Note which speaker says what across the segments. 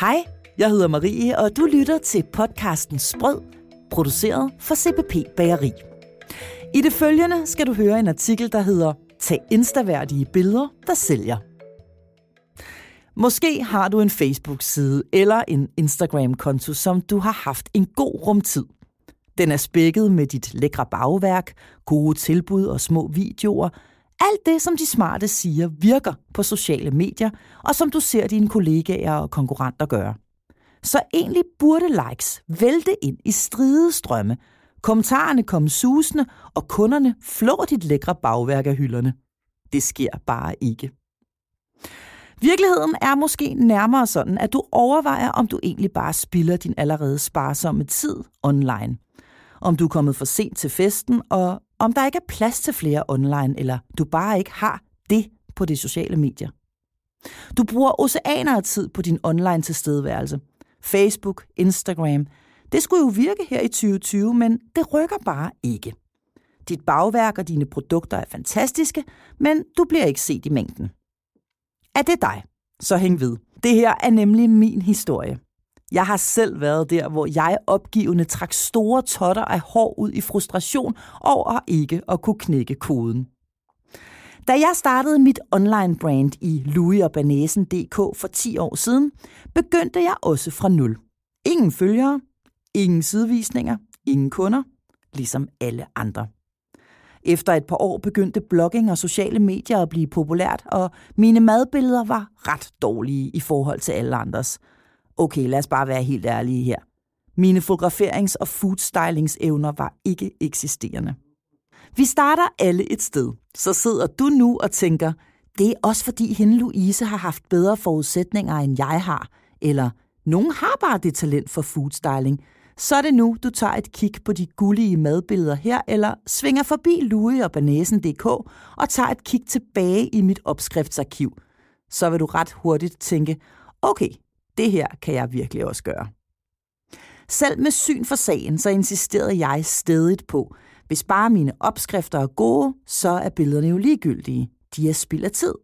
Speaker 1: Hej, jeg hedder Marie, og du lytter til podcasten Sprød, produceret for CPP Bageri. I det følgende skal du høre en artikel, der hedder Tag instaværdige billeder, der sælger. Måske har du en Facebook-side eller en Instagram-konto, som du har haft en god rumtid. Den er spækket med dit lækre bagværk, gode tilbud og små videoer. Alt det, som de smarte siger, virker på sociale medier, og som du ser dine kollegaer og konkurrenter gøre. Så egentlig burde likes vælte ind i stridestrømme, kommentarerne komme susende, og kunderne flår dit lækre bagværk af hylderne. Det sker bare ikke. Virkeligheden er måske nærmere sådan, at du overvejer, om du egentlig bare spilder din allerede sparsomme tid online. Om du er kommet for sent til festen, og om der ikke er plads til flere online, eller du bare ikke har det på de sociale medier. Du bruger oceaner af tid på din online tilstedeværelse. Facebook, Instagram. Det skulle jo virke her i 2020, men det rykker bare ikke. Dit bagværk og dine produkter er fantastiske, men du bliver ikke set i mængden. Er det dig? Så hæng ved. Det her er nemlig min historie. Jeg har selv været der, hvor jeg opgivende trak store totter af hår ud i frustration over ikke at kunne knække koden. Da jeg startede mit online brand i louisobanesen.dk for 10 år siden, begyndte jeg også fra nul. Ingen følgere, ingen sidevisninger, ingen kunder, ligesom alle andre. Efter et par år begyndte blogging og sociale medier at blive populært, og mine madbilleder var ret dårlige i forhold til alle andres. Okay, lad os bare være helt ærlige her. Mine fotograferings- og foodstylingsevner var ikke eksisterende. Vi starter alle et sted. Så sidder du nu og tænker, det er også fordi hende Louise har haft bedre forudsætninger, end jeg har. Eller, nogen har bare det talent for foodstyling – så er det nu, du tager et kig på de gullige madbilleder her, eller svinger forbi Louis og Banesen.dk og tager et kig tilbage i mit opskriftsarkiv. Så vil du ret hurtigt tænke, okay, det her kan jeg virkelig også gøre. Selv med syn for sagen, så insisterede jeg stedigt på, hvis bare mine opskrifter er gode, så er billederne jo ligegyldige. De er spild af tid.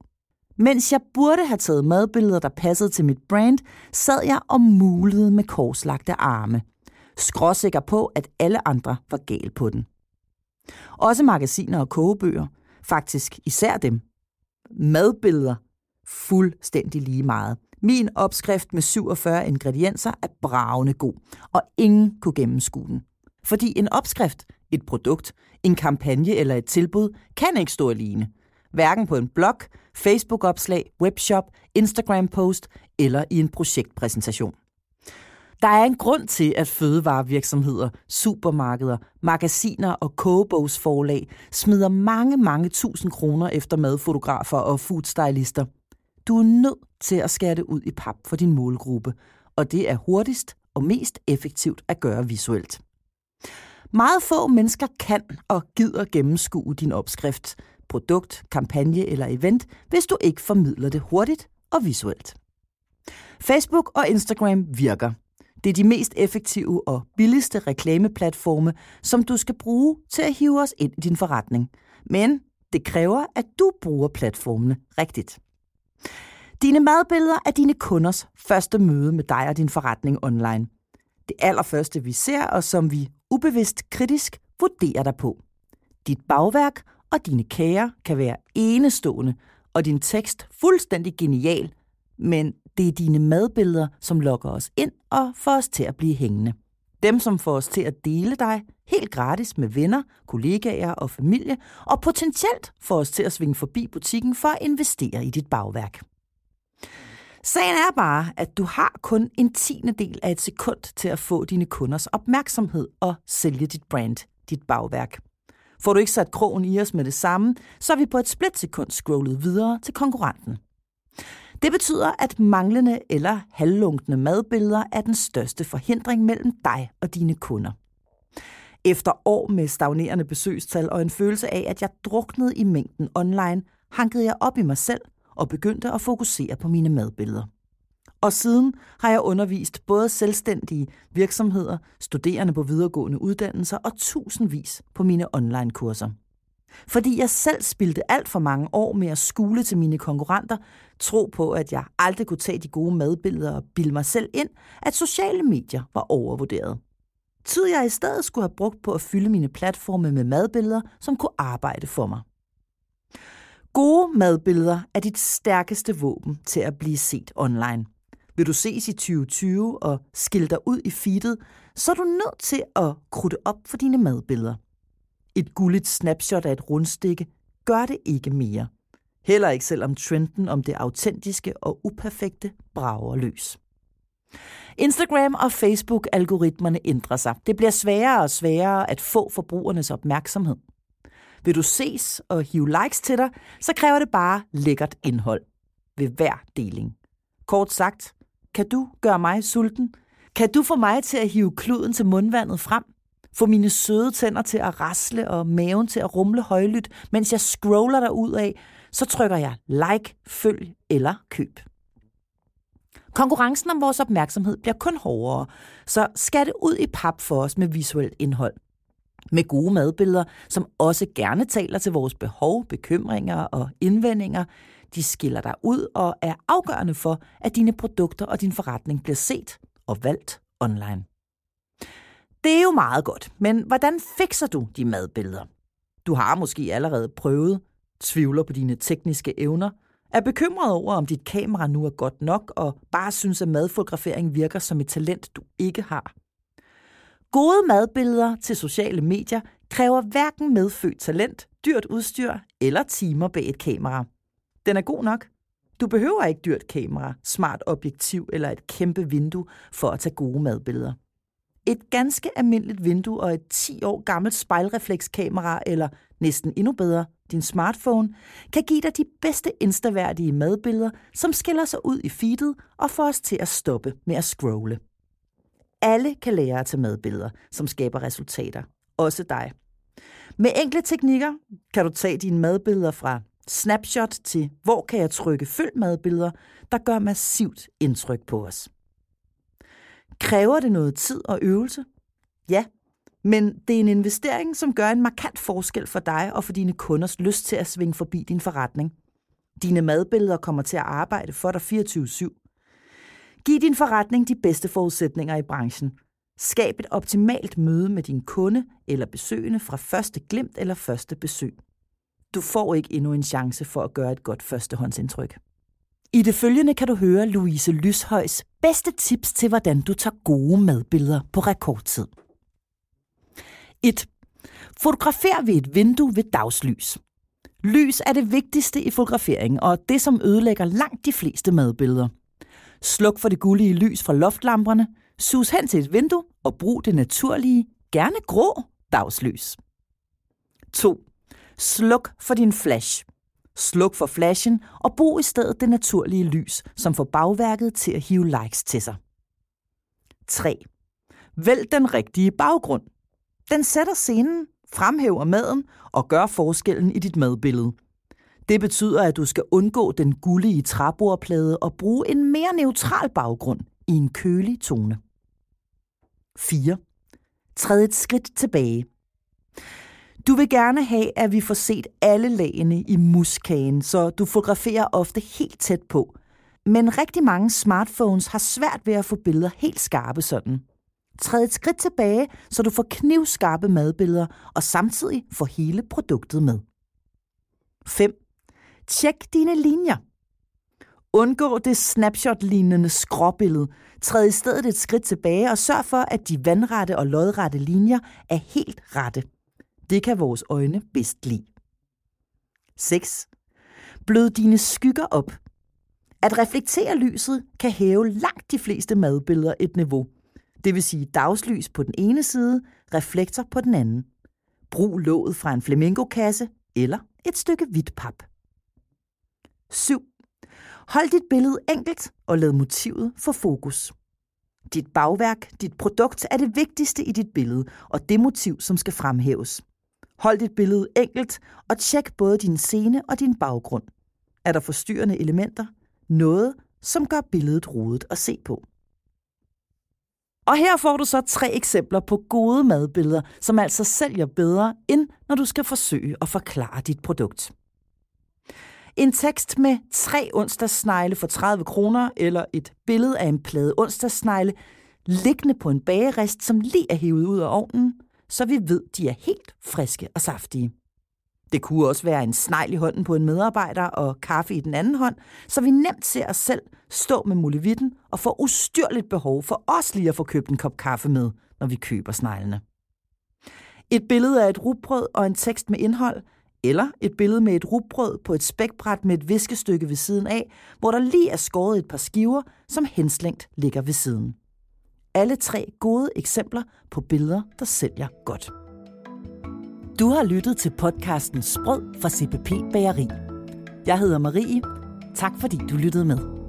Speaker 1: Mens jeg burde have taget madbilleder, der passede til mit brand, sad jeg og mulede med korslagte arme skråsikker på, at alle andre var gal på den. Også magasiner og kogebøger, faktisk især dem. Madbilleder, fuldstændig lige meget. Min opskrift med 47 ingredienser er bravende god, og ingen kunne gennemskue den. Fordi en opskrift, et produkt, en kampagne eller et tilbud kan ikke stå alene. Hverken på en blog, Facebook-opslag, webshop, Instagram-post eller i en projektpræsentation. Der er en grund til, at fødevarevirksomheder, supermarkeder, magasiner og kogebogsforlag smider mange, mange tusind kroner efter madfotografer og foodstylister. Du er nødt til at skære det ud i pap for din målgruppe, og det er hurtigst og mest effektivt at gøre visuelt. Meget få mennesker kan og gider gennemskue din opskrift, produkt, kampagne eller event, hvis du ikke formidler det hurtigt og visuelt. Facebook og Instagram virker. Det er de mest effektive og billigste reklameplatforme, som du skal bruge til at hive os ind i din forretning. Men det kræver, at du bruger platformene rigtigt. Dine madbilleder er dine kunders første møde med dig og din forretning online. Det allerførste, vi ser, og som vi ubevidst kritisk vurderer dig på. Dit bagværk og dine kager kan være enestående, og din tekst fuldstændig genial, men det er dine madbilleder, som lokker os ind og får os til at blive hængende. Dem, som får os til at dele dig helt gratis med venner, kollegaer og familie, og potentielt får os til at svinge forbi butikken for at investere i dit bagværk. Sagen er bare, at du har kun en tiende del af et sekund til at få dine kunders opmærksomhed og sælge dit brand, dit bagværk. Får du ikke sat krogen i os med det samme, så er vi på et splitsekund scrollet videre til konkurrenten. Det betyder, at manglende eller halvlunkne madbilleder er den største forhindring mellem dig og dine kunder. Efter år med stagnerende besøgstal og en følelse af, at jeg druknede i mængden online, hankede jeg op i mig selv og begyndte at fokusere på mine madbilleder. Og siden har jeg undervist både selvstændige virksomheder, studerende på videregående uddannelser og tusindvis på mine online-kurser. Fordi jeg selv spildte alt for mange år med at skule til mine konkurrenter, tro på, at jeg aldrig kunne tage de gode madbilleder og bilde mig selv ind, at sociale medier var overvurderet. Tid jeg i stedet skulle have brugt på at fylde mine platforme med madbilleder, som kunne arbejde for mig. Gode madbilleder er dit stærkeste våben til at blive set online. Vil du ses i 2020 og skille dig ud i feedet, så er du nødt til at krudte op for dine madbilleder. Et gulligt snapshot af et rundstikke gør det ikke mere. Heller ikke selvom trenden om det autentiske og uperfekte brager løs. Instagram og Facebook-algoritmerne ændrer sig. Det bliver sværere og sværere at få forbrugernes opmærksomhed. Vil du ses og hive likes til dig, så kræver det bare lækkert indhold ved hver deling. Kort sagt, kan du gøre mig sulten? Kan du få mig til at hive kluden til mundvandet frem? Få mine søde tænder til at rasle og maven til at rumle højlydt, mens jeg scroller dig ud af, så trykker jeg like, følg eller køb. Konkurrencen om vores opmærksomhed bliver kun hårdere, så skal det ud i pap for os med visuelt indhold. Med gode madbilleder, som også gerne taler til vores behov, bekymringer og indvendinger. De skiller dig ud og er afgørende for, at dine produkter og din forretning bliver set og valgt online. Det er jo meget godt, men hvordan fikser du de madbilleder? Du har måske allerede prøvet, tvivler på dine tekniske evner, er bekymret over, om dit kamera nu er godt nok, og bare synes, at madfotografering virker som et talent, du ikke har. Gode madbilleder til sociale medier kræver hverken medfødt talent, dyrt udstyr eller timer bag et kamera. Den er god nok. Du behøver ikke dyrt kamera, smart objektiv eller et kæmpe vindue for at tage gode madbilleder. Et ganske almindeligt vindue og et 10 år gammelt spejlreflekskamera, eller næsten endnu bedre, din smartphone, kan give dig de bedste instaværdige madbilleder, som skiller sig ud i feedet og får os til at stoppe med at scrolle. Alle kan lære at tage madbilleder, som skaber resultater. Også dig. Med enkle teknikker kan du tage dine madbilleder fra snapshot til hvor kan jeg trykke følg madbilleder, der gør massivt indtryk på os. Kræver det noget tid og øvelse? Ja, men det er en investering, som gør en markant forskel for dig og for dine kunders lyst til at svinge forbi din forretning. Dine madbilleder kommer til at arbejde for dig 24-7. Giv din forretning de bedste forudsætninger i branchen. Skab et optimalt møde med din kunde eller besøgende fra første glimt eller første besøg. Du får ikke endnu en chance for at gøre et godt førstehåndsindtryk. I det følgende kan du høre Louise Lyshøjs bedste tips til, hvordan du tager gode madbilleder på rekordtid. 1. Fotografer ved et vindue ved dagslys. Lys er det vigtigste i fotografering, og det, som ødelægger langt de fleste madbilleder. Sluk for det gullige lys fra loftlamperne, sus hen til et vindue og brug det naturlige, gerne grå dagslys. 2. Sluk for din flash. Sluk for flashen og brug i stedet det naturlige lys, som får bagværket til at hive likes til sig. 3. Vælg den rigtige baggrund. Den sætter scenen, fremhæver maden og gør forskellen i dit madbillede. Det betyder, at du skal undgå den gullige træbordplade og bruge en mere neutral baggrund i en kølig tone. 4. Træd et skridt tilbage. Du vil gerne have, at vi får set alle lagene i muskagen, så du fotograferer ofte helt tæt på. Men rigtig mange smartphones har svært ved at få billeder helt skarpe sådan. Træd et skridt tilbage, så du får knivskarpe madbilleder og samtidig får hele produktet med. 5. Tjek dine linjer. Undgå det snapshot-lignende skråbillede. Træd i stedet et skridt tilbage og sørg for, at de vandrette og lodrette linjer er helt rette. Det kan vores øjne bedst lide. 6. Blød dine skygger op. At reflektere lyset kan hæve langt de fleste madbilleder et niveau. Det vil sige dagslys på den ene side, reflektor på den anden. Brug låget fra en flamingokasse eller et stykke hvidt pap. Hold dit billede enkelt og lad motivet få fokus. Dit bagværk, dit produkt er det vigtigste i dit billede, og det motiv, som skal fremhæves. Hold dit billede enkelt og tjek både din scene og din baggrund. Er der forstyrrende elementer? Noget, som gør billedet rodet at se på. Og her får du så tre eksempler på gode madbilleder, som altså sælger bedre, end når du skal forsøge at forklare dit produkt. En tekst med tre onsdagssnegle for 30 kroner, eller et billede af en plade onsdagssnegle, liggende på en bagerist, som lige er hævet ud af ovnen, så vi ved, de er helt friske og saftige. Det kunne også være en snegl i hånden på en medarbejder og kaffe i den anden hånd, så vi nemt ser os selv stå med mulevitten og få ustyrligt behov for os lige at få købt en kop kaffe med, når vi køber sneglene. Et billede af et rugbrød og en tekst med indhold, eller et billede med et rugbrød på et spækbræt med et viskestykke ved siden af, hvor der lige er skåret et par skiver, som henslængt ligger ved siden. Alle tre gode eksempler på billeder, der sælger godt. Du har lyttet til podcasten Sprød fra CPP Bageri. Jeg hedder Marie. Tak fordi du lyttede med.